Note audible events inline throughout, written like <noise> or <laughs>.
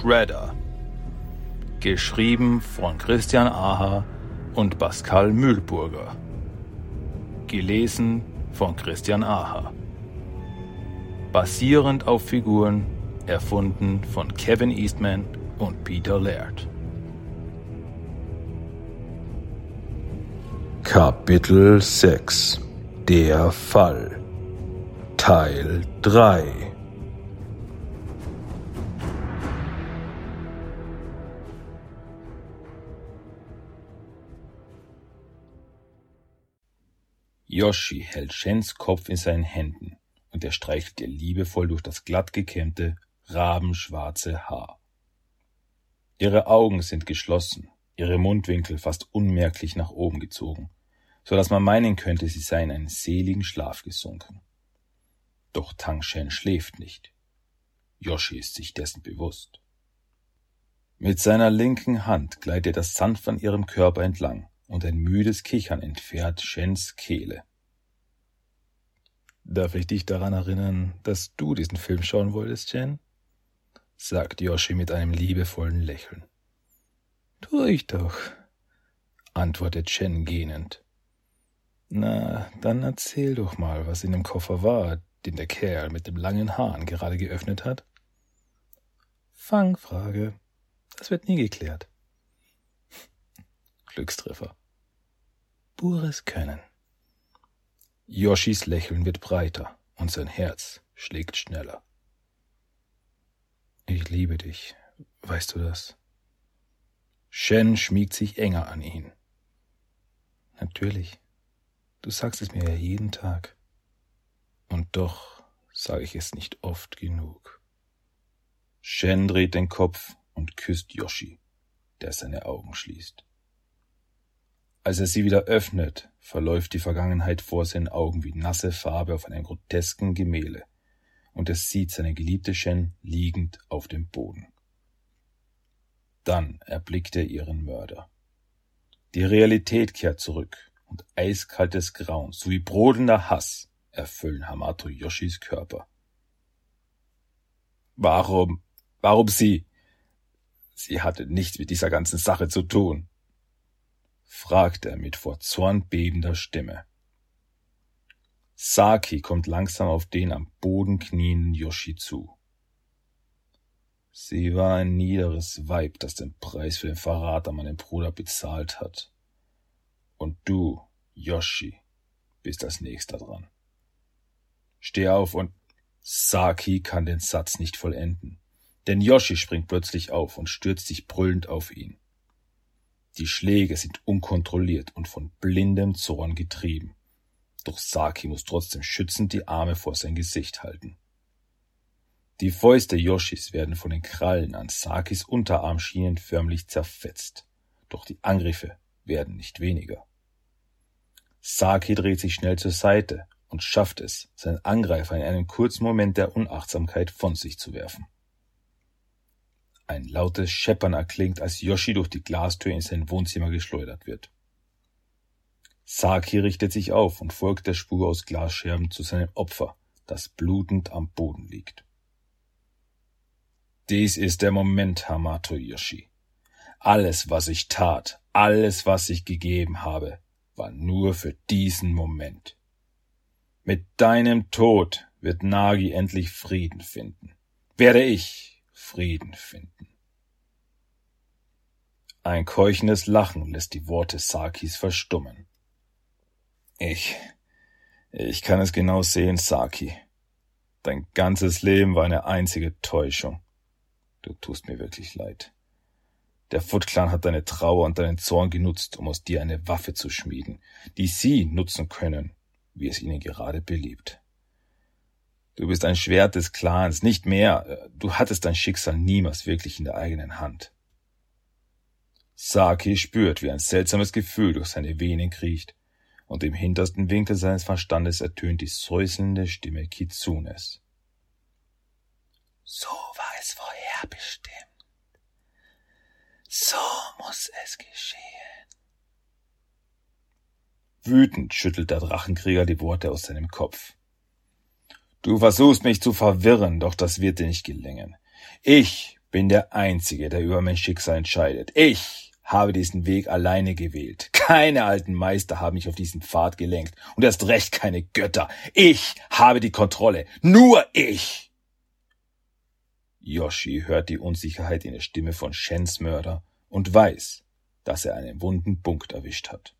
Shredder. Geschrieben von Christian Aha und Pascal Mühlburger. Gelesen von Christian Aha. Basierend auf Figuren erfunden von Kevin Eastman und Peter Laird. Kapitel 6 Der Fall Teil 3 Yoshi hält Shens Kopf in seinen Händen und er streichelt ihr liebevoll durch das glatt gekämmte, rabenschwarze Haar. Ihre Augen sind geschlossen, ihre Mundwinkel fast unmerklich nach oben gezogen, so dass man meinen könnte, sie sei in einen seligen Schlaf gesunken. Doch Tang Shen schläft nicht. Yoshi ist sich dessen bewusst. Mit seiner linken Hand gleitet er sanft an ihrem Körper entlang und ein müdes Kichern entfährt Shens Kehle. Darf ich dich daran erinnern, dass du diesen Film schauen wolltest, Jen? sagt Yoshi mit einem liebevollen Lächeln. Tu ich doch, antwortet Chen gähnend. Na, dann erzähl doch mal, was in dem Koffer war, den der Kerl mit dem langen Haaren gerade geöffnet hat. Fangfrage. Das wird nie geklärt. Glückstreffer. Pures Können. Yoshis Lächeln wird breiter und sein Herz schlägt schneller. Ich liebe dich, weißt du das? Shen schmiegt sich enger an ihn. Natürlich. Du sagst es mir ja jeden Tag. Und doch sage ich es nicht oft genug. Shen dreht den Kopf und küsst Yoshi, der seine Augen schließt. Als er sie wieder öffnet, verläuft die Vergangenheit vor seinen Augen wie nasse Farbe auf einem grotesken Gemälde, und er sieht seine geliebte Shen liegend auf dem Boden. Dann erblickt er ihren Mörder. Die Realität kehrt zurück, und eiskaltes Grauen sowie brodelnder Hass erfüllen Hamato Yoshis Körper. Warum, warum sie? Sie hatte nichts mit dieser ganzen Sache zu tun fragt er mit vor Zorn bebender Stimme. Saki kommt langsam auf den am Boden knienden Yoshi zu. Sie war ein niederes Weib, das den Preis für den Verrat an meinen Bruder bezahlt hat. Und du, Yoshi, bist als nächster dran. Steh auf und Saki kann den Satz nicht vollenden, denn Yoshi springt plötzlich auf und stürzt sich brüllend auf ihn. Die Schläge sind unkontrolliert und von blindem Zorn getrieben. Doch Saki muss trotzdem schützend die Arme vor sein Gesicht halten. Die Fäuste Yoshis werden von den Krallen an Sakis Unterarmschienen förmlich zerfetzt. Doch die Angriffe werden nicht weniger. Saki dreht sich schnell zur Seite und schafft es, seinen Angreifer in einem kurzen Moment der Unachtsamkeit von sich zu werfen. Ein lautes Scheppern erklingt, als Yoshi durch die Glastür in sein Wohnzimmer geschleudert wird. Saki richtet sich auf und folgt der Spur aus Glasscherben zu seinem Opfer, das blutend am Boden liegt. Dies ist der Moment, Hamato Yoshi. Alles, was ich tat, alles, was ich gegeben habe, war nur für diesen Moment. Mit deinem Tod wird Nagi endlich Frieden finden. Werde ich Frieden finden. Ein keuchendes Lachen lässt die Worte Sakis verstummen. Ich, ich kann es genau sehen, Saki. Dein ganzes Leben war eine einzige Täuschung. Du tust mir wirklich leid. Der Foot Clan hat deine Trauer und deinen Zorn genutzt, um aus dir eine Waffe zu schmieden, die sie nutzen können, wie es ihnen gerade beliebt. Du bist ein Schwert des Clans, nicht mehr. Du hattest dein Schicksal niemals wirklich in der eigenen Hand. Saki spürt, wie ein seltsames Gefühl durch seine Venen kriecht, und im hintersten Winkel seines Verstandes ertönt die säuselnde Stimme Kitsunes. So war es vorherbestimmt. So muss es geschehen. Wütend schüttelt der Drachenkrieger die Worte aus seinem Kopf. Du versuchst mich zu verwirren, doch das wird dir nicht gelingen. Ich bin der Einzige, der über mein Schicksal entscheidet. Ich habe diesen Weg alleine gewählt. Keine alten Meister haben mich auf diesen Pfad gelenkt und erst recht keine Götter. Ich habe die Kontrolle. Nur ich. Yoshi hört die Unsicherheit in der Stimme von Shens Mörder und weiß, dass er einen wunden Punkt erwischt hat.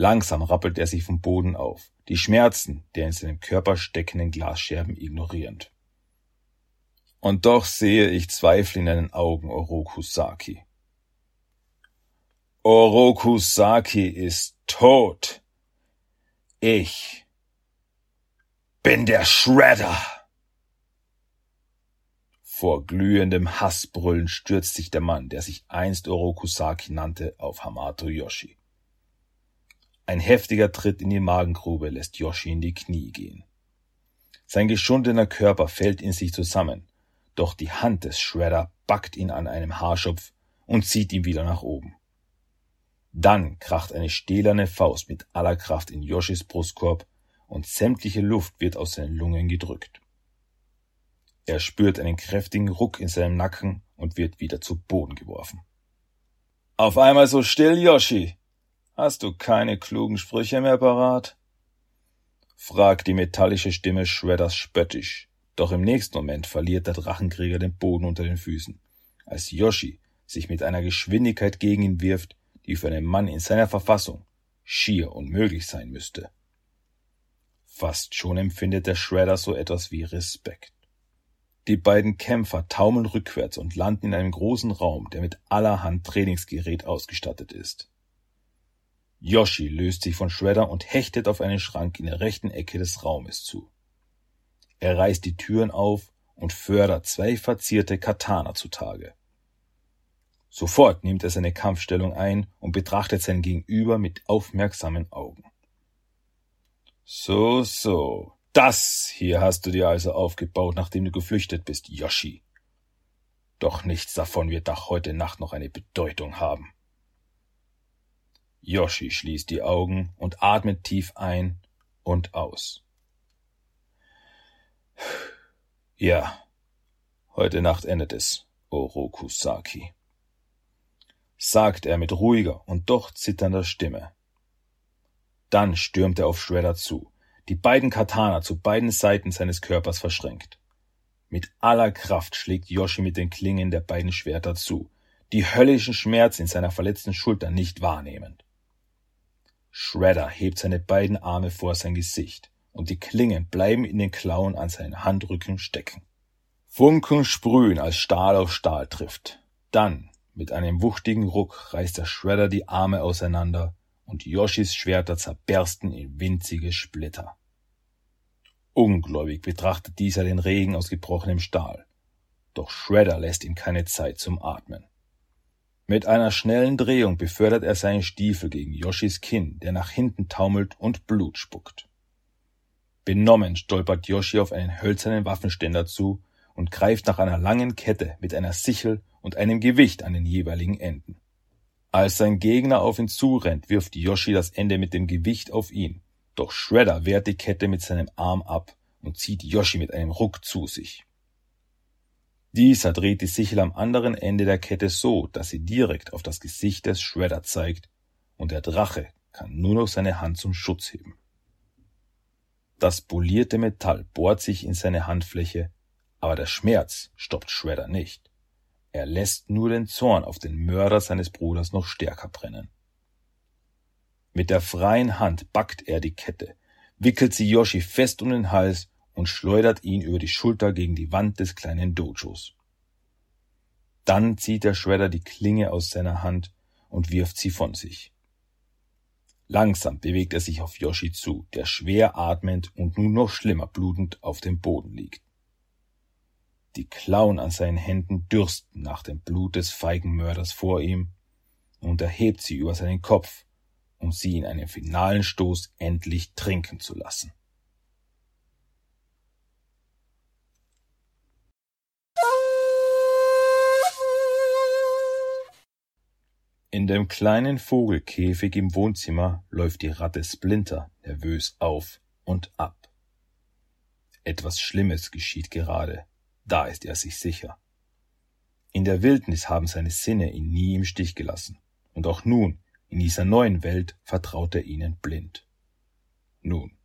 Langsam rappelt er sich vom Boden auf, die Schmerzen der in seinem Körper steckenden Glasscherben ignorierend. Und doch sehe ich Zweifel in deinen Augen, Orokusaki. Orokusaki ist tot. Ich bin der Shredder. Vor glühendem Hassbrüllen stürzt sich der Mann, der sich einst Orokusaki nannte, auf Hamato Yoshi. Ein heftiger Tritt in die Magengrube lässt Yoshi in die Knie gehen. Sein geschundener Körper fällt in sich zusammen, doch die Hand des Shredder backt ihn an einem Haarschopf und zieht ihn wieder nach oben. Dann kracht eine stählerne Faust mit aller Kraft in Yoshis Brustkorb und sämtliche Luft wird aus seinen Lungen gedrückt. Er spürt einen kräftigen Ruck in seinem Nacken und wird wieder zu Boden geworfen. Auf einmal so still, Yoshi, Hast du keine klugen Sprüche mehr parat? fragt die metallische Stimme Shredders spöttisch, doch im nächsten Moment verliert der Drachenkrieger den Boden unter den Füßen, als Yoshi sich mit einer Geschwindigkeit gegen ihn wirft, die für einen Mann in seiner Verfassung schier unmöglich sein müsste. Fast schon empfindet der Shredder so etwas wie Respekt. Die beiden Kämpfer taumeln rückwärts und landen in einem großen Raum, der mit allerhand Trainingsgerät ausgestattet ist. Yoshi löst sich von Shredder und hechtet auf einen Schrank in der rechten Ecke des Raumes zu. Er reißt die Türen auf und fördert zwei verzierte Katana zutage. Sofort nimmt er seine Kampfstellung ein und betrachtet sein Gegenüber mit aufmerksamen Augen. So, so, das hier hast du dir also aufgebaut, nachdem du geflüchtet bist, Yoshi. Doch nichts davon wird doch heute Nacht noch eine Bedeutung haben. Yoshi schließt die Augen und atmet tief ein und aus. Ja, heute Nacht endet es, Orokusaki, sagt er mit ruhiger und doch zitternder Stimme. Dann stürmt er auf Shredder zu, die beiden Katana zu beiden Seiten seines Körpers verschränkt. Mit aller Kraft schlägt Yoshi mit den Klingen der beiden Schwerter zu, die höllischen Schmerzen in seiner verletzten Schulter nicht wahrnehmend. Shredder hebt seine beiden Arme vor sein Gesicht und die Klingen bleiben in den Klauen an seinen Handrücken stecken. Funken sprühen, als Stahl auf Stahl trifft. Dann, mit einem wuchtigen Ruck, reißt der Shredder die Arme auseinander und Yoshis Schwerter zerbersten in winzige Splitter. Ungläubig betrachtet dieser den Regen aus gebrochenem Stahl. Doch Shredder lässt ihm keine Zeit zum Atmen. Mit einer schnellen Drehung befördert er seinen Stiefel gegen Yoshis Kinn, der nach hinten taumelt und Blut spuckt. Benommen stolpert Yoshi auf einen hölzernen Waffenständer zu und greift nach einer langen Kette mit einer Sichel und einem Gewicht an den jeweiligen Enden. Als sein Gegner auf ihn zurennt, wirft Yoshi das Ende mit dem Gewicht auf ihn, doch Shredder wehrt die Kette mit seinem Arm ab und zieht Yoshi mit einem Ruck zu sich. Dieser dreht die Sichel am anderen Ende der Kette so, dass sie direkt auf das Gesicht des Shredder zeigt, und der Drache kann nur noch seine Hand zum Schutz heben. Das polierte Metall bohrt sich in seine Handfläche, aber der Schmerz stoppt Shredder nicht. Er lässt nur den Zorn auf den Mörder seines Bruders noch stärker brennen. Mit der freien Hand backt er die Kette, wickelt sie Yoshi fest um den Hals und schleudert ihn über die Schulter gegen die Wand des kleinen Dojos. Dann zieht der Shredder die Klinge aus seiner Hand und wirft sie von sich. Langsam bewegt er sich auf Yoshi zu, der schwer atmend und nun noch schlimmer blutend auf dem Boden liegt. Die Klauen an seinen Händen dürsten nach dem Blut des feigen Mörders vor ihm, und er hebt sie über seinen Kopf, um sie in einem finalen Stoß endlich trinken zu lassen. In dem kleinen Vogelkäfig im Wohnzimmer läuft die Ratte Splinter nervös auf und ab. Etwas Schlimmes geschieht gerade, da ist er sich sicher. In der Wildnis haben seine Sinne ihn nie im Stich gelassen. Und auch nun, in dieser neuen Welt, vertraut er ihnen blind. Nun,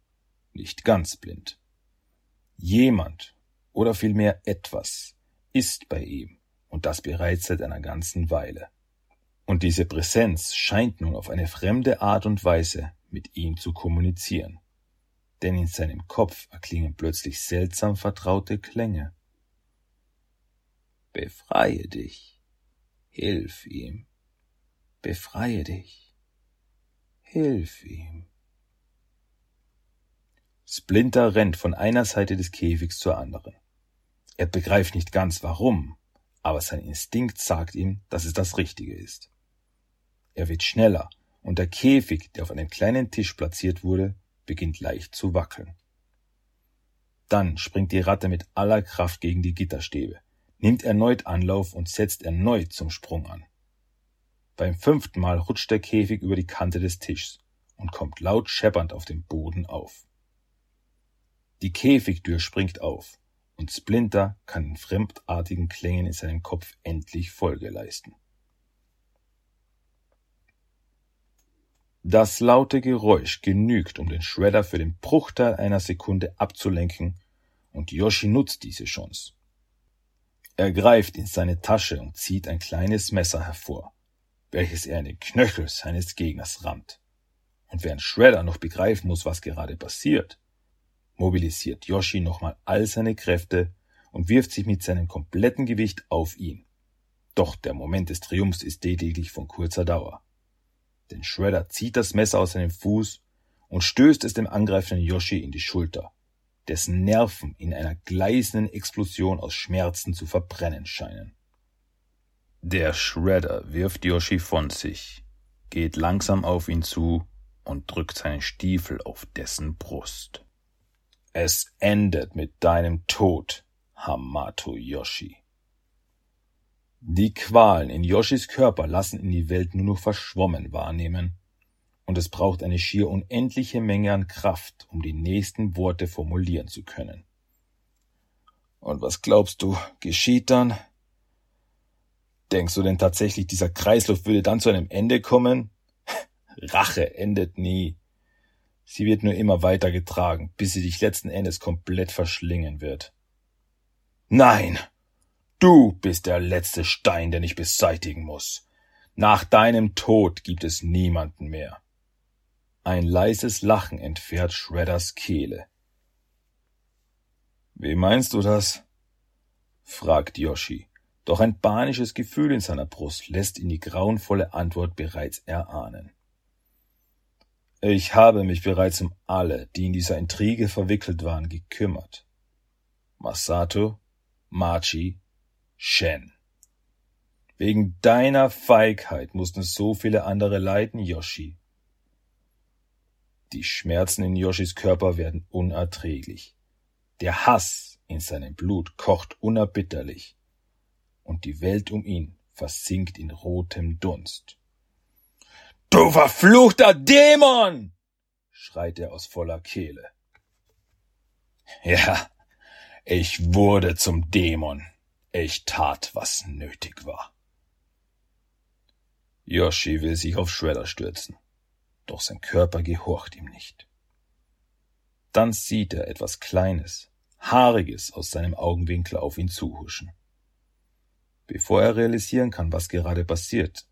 nicht ganz blind. Jemand oder vielmehr etwas ist bei ihm und das bereits seit einer ganzen Weile. Und diese Präsenz scheint nun auf eine fremde Art und Weise mit ihm zu kommunizieren. Denn in seinem Kopf erklingen plötzlich seltsam vertraute Klänge. Befreie dich. Hilf ihm. Befreie dich. Hilf ihm. Splinter rennt von einer Seite des Käfigs zur anderen. Er begreift nicht ganz warum, aber sein Instinkt sagt ihm, dass es das Richtige ist. Er wird schneller, und der Käfig, der auf einem kleinen Tisch platziert wurde, beginnt leicht zu wackeln. Dann springt die Ratte mit aller Kraft gegen die Gitterstäbe, nimmt erneut Anlauf und setzt erneut zum Sprung an. Beim fünften Mal rutscht der Käfig über die Kante des Tischs und kommt laut scheppernd auf dem Boden auf. Die Käfigtür springt auf und Splinter kann den fremdartigen Klängen in seinem Kopf endlich Folge leisten. Das laute Geräusch genügt, um den Shredder für den Bruchteil einer Sekunde abzulenken, und Yoshi nutzt diese Chance. Er greift in seine Tasche und zieht ein kleines Messer hervor, welches er in den Knöchel seines Gegners rammt. Und während Shredder noch begreifen muss, was gerade passiert, mobilisiert Yoshi nochmal all seine Kräfte und wirft sich mit seinem kompletten Gewicht auf ihn. Doch der Moment des Triumphs ist lediglich von kurzer Dauer. Denn Shredder zieht das Messer aus seinem Fuß und stößt es dem angreifenden Yoshi in die Schulter, dessen Nerven in einer gleißenden Explosion aus Schmerzen zu verbrennen scheinen. Der Shredder wirft Yoshi von sich, geht langsam auf ihn zu und drückt seinen Stiefel auf dessen Brust. Es endet mit deinem Tod, Hamato Yoshi. Die Qualen in Yoshis Körper lassen ihn die Welt nur noch verschwommen wahrnehmen, und es braucht eine schier unendliche Menge an Kraft, um die nächsten Worte formulieren zu können. Und was glaubst du, geschieht dann? Denkst du denn tatsächlich, dieser Kreislauf würde dann zu einem Ende kommen? <laughs> Rache endet nie. Sie wird nur immer weiter getragen, bis sie dich letzten Endes komplett verschlingen wird. Nein! Du bist der letzte Stein, den ich beseitigen muss. Nach deinem Tod gibt es niemanden mehr. Ein leises Lachen entfährt Shredders Kehle. Wie meinst du das? fragt Yoshi, doch ein panisches Gefühl in seiner Brust lässt ihn die grauenvolle Antwort bereits erahnen. Ich habe mich bereits um alle, die in dieser Intrige verwickelt waren, gekümmert. Masato, Machi Shen. Wegen deiner Feigheit mussten so viele andere leiden, Yoshi. Die Schmerzen in Yoshis Körper werden unerträglich. Der Hass in seinem Blut kocht unerbitterlich. Und die Welt um ihn versinkt in rotem Dunst. Du verfluchter Dämon! schreit er aus voller Kehle. Ja, ich wurde zum Dämon. Ich tat, was nötig war. Yoshi will sich auf Shredder stürzen, doch sein Körper gehorcht ihm nicht. Dann sieht er etwas Kleines, Haariges aus seinem Augenwinkel auf ihn zuhuschen. Bevor er realisieren kann, was gerade passiert,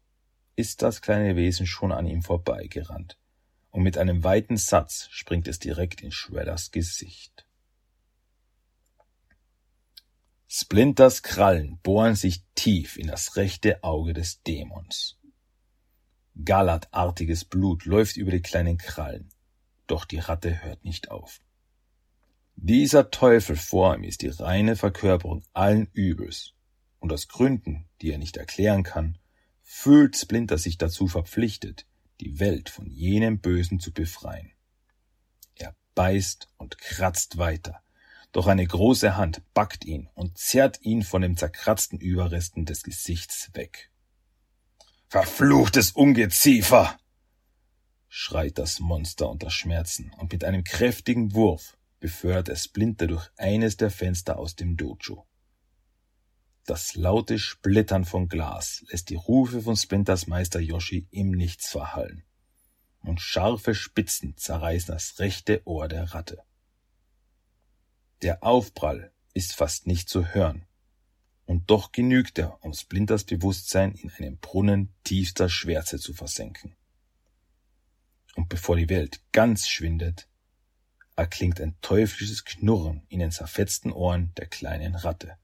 ist das kleine Wesen schon an ihm vorbeigerannt, und mit einem weiten Satz springt es direkt in Shredders Gesicht. Splinters Krallen bohren sich tief in das rechte Auge des Dämons. Gallatartiges Blut läuft über die kleinen Krallen, doch die Ratte hört nicht auf. Dieser Teufel vor ihm ist die reine Verkörperung allen Übels, und aus Gründen, die er nicht erklären kann, fühlt Splinter sich dazu verpflichtet, die Welt von jenem Bösen zu befreien. Er beißt und kratzt weiter, doch eine große Hand packt ihn und zerrt ihn von den zerkratzten Überresten des Gesichts weg. Verfluchtes Ungeziefer! schreit das Monster unter Schmerzen und mit einem kräftigen Wurf befördert es Splinter durch eines der Fenster aus dem Dojo. Das laute Splittern von Glas lässt die Rufe von Splinters Meister Yoshi im Nichts verhallen. Und scharfe Spitzen zerreißen das rechte Ohr der Ratte. Der Aufprall ist fast nicht zu hören. Und doch genügt er, um Splinters Bewusstsein in einem Brunnen tiefster Schwärze zu versenken. Und bevor die Welt ganz schwindet, erklingt ein teuflisches Knurren in den zerfetzten Ohren der kleinen Ratte.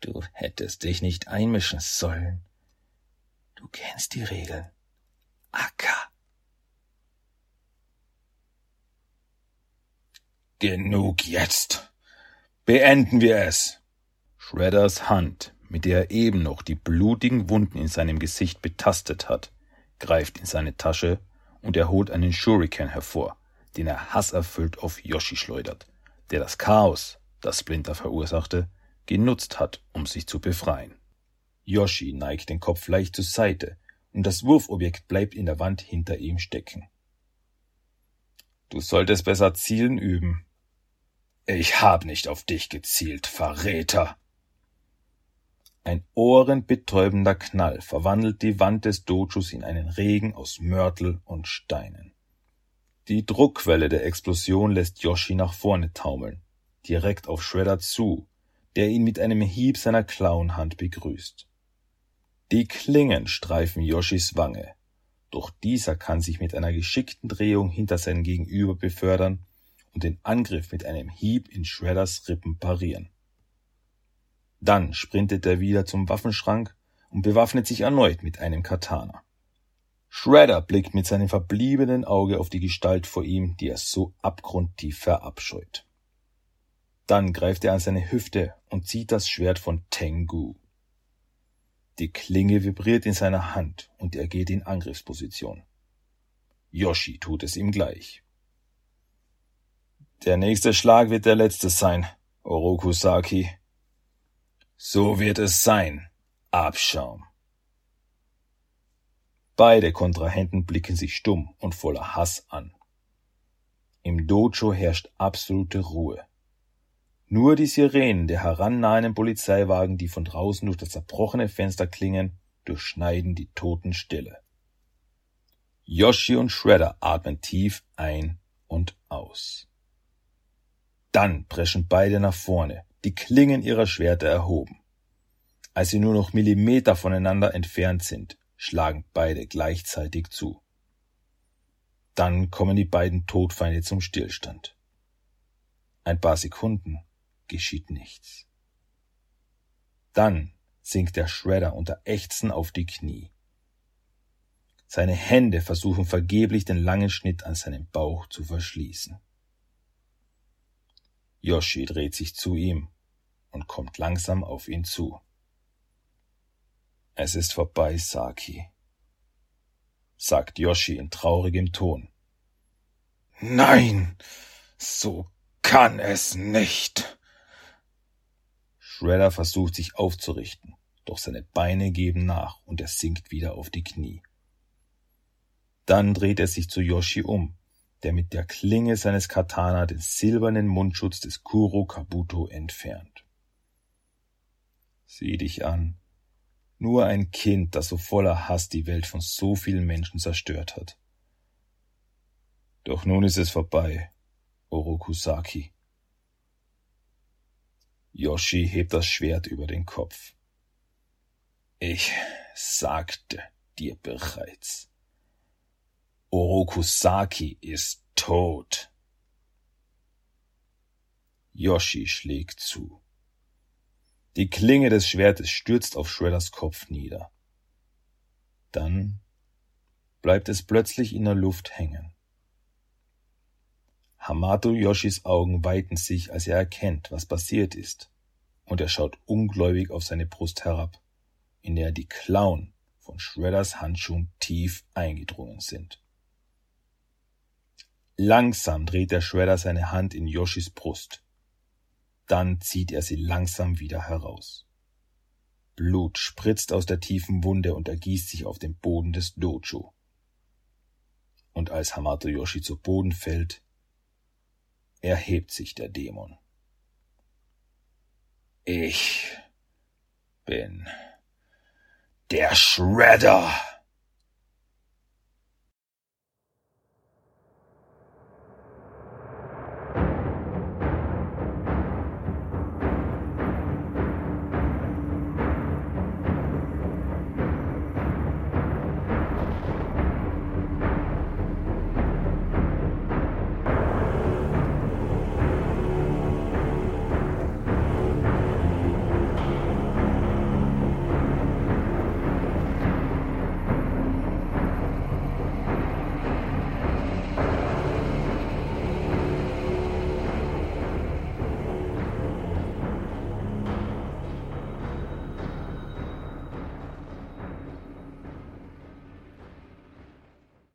Du hättest dich nicht einmischen sollen. Du kennst die Regeln. Acker. Genug jetzt. Beenden wir es. Shredders Hand, mit der er eben noch die blutigen Wunden in seinem Gesicht betastet hat, greift in seine Tasche und er holt einen Shuriken hervor, den er hasserfüllt auf Yoshi schleudert, der das Chaos, das Splinter verursachte, genutzt hat, um sich zu befreien. Yoshi neigt den Kopf leicht zur Seite und das Wurfobjekt bleibt in der Wand hinter ihm stecken. Du solltest besser zielen üben. Ich hab nicht auf dich gezielt, Verräter. Ein ohrenbetäubender Knall verwandelt die Wand des Dojos in einen Regen aus Mörtel und Steinen. Die Druckwelle der Explosion lässt Yoshi nach vorne taumeln, direkt auf Shredder zu, der ihn mit einem Hieb seiner Klauenhand begrüßt. Die Klingen streifen Yoshis Wange, doch dieser kann sich mit einer geschickten Drehung hinter seinen Gegenüber befördern und den Angriff mit einem Hieb in Shredders Rippen parieren. Dann sprintet er wieder zum Waffenschrank und bewaffnet sich erneut mit einem Katana. Shredder blickt mit seinem verbliebenen Auge auf die Gestalt vor ihm, die er so abgrundtief verabscheut. Dann greift er an seine Hüfte und zieht das Schwert von Tengu. Die Klinge vibriert in seiner Hand und er geht in Angriffsposition. Yoshi tut es ihm gleich. Der nächste Schlag wird der letzte sein, Orokusaki. So wird es sein, Abschaum. Beide Kontrahenten blicken sich stumm und voller Hass an. Im Dojo herrscht absolute Ruhe. Nur die Sirenen der herannahenden Polizeiwagen, die von draußen durch das zerbrochene Fenster klingen, durchschneiden die Totenstille. Yoshi und Shredder atmen tief ein und aus. Dann preschen beide nach vorne, die Klingen ihrer Schwerter erhoben. Als sie nur noch Millimeter voneinander entfernt sind, schlagen beide gleichzeitig zu. Dann kommen die beiden Todfeinde zum Stillstand. Ein paar Sekunden geschieht nichts. Dann sinkt der Shredder unter Ächzen auf die Knie. Seine Hände versuchen vergeblich den langen Schnitt an seinem Bauch zu verschließen. Yoshi dreht sich zu ihm und kommt langsam auf ihn zu. Es ist vorbei, Saki, sagt Yoshi in traurigem Ton. Nein, so kann es nicht. Shredder versucht sich aufzurichten, doch seine Beine geben nach und er sinkt wieder auf die Knie. Dann dreht er sich zu Yoshi um, der mit der Klinge seines Katana den silbernen Mundschutz des Kuro Kabuto entfernt. Sieh dich an. Nur ein Kind, das so voller Hass die Welt von so vielen Menschen zerstört hat. Doch nun ist es vorbei, Orokusaki. Yoshi hebt das Schwert über den Kopf. Ich sagte dir bereits. Orokusaki ist tot. Yoshi schlägt zu. Die Klinge des Schwertes stürzt auf Shredders Kopf nieder. Dann bleibt es plötzlich in der Luft hängen. Hamato Yoshis Augen weiten sich, als er erkennt, was passiert ist, und er schaut ungläubig auf seine Brust herab, in der die Klauen von Shredders Handschuhen tief eingedrungen sind. Langsam dreht der Shredder seine Hand in Yoshis Brust. Dann zieht er sie langsam wieder heraus. Blut spritzt aus der tiefen Wunde und ergießt sich auf den Boden des Dojo. Und als Hamato Yoshi zu Boden fällt, erhebt sich der Dämon. Ich bin der Shredder.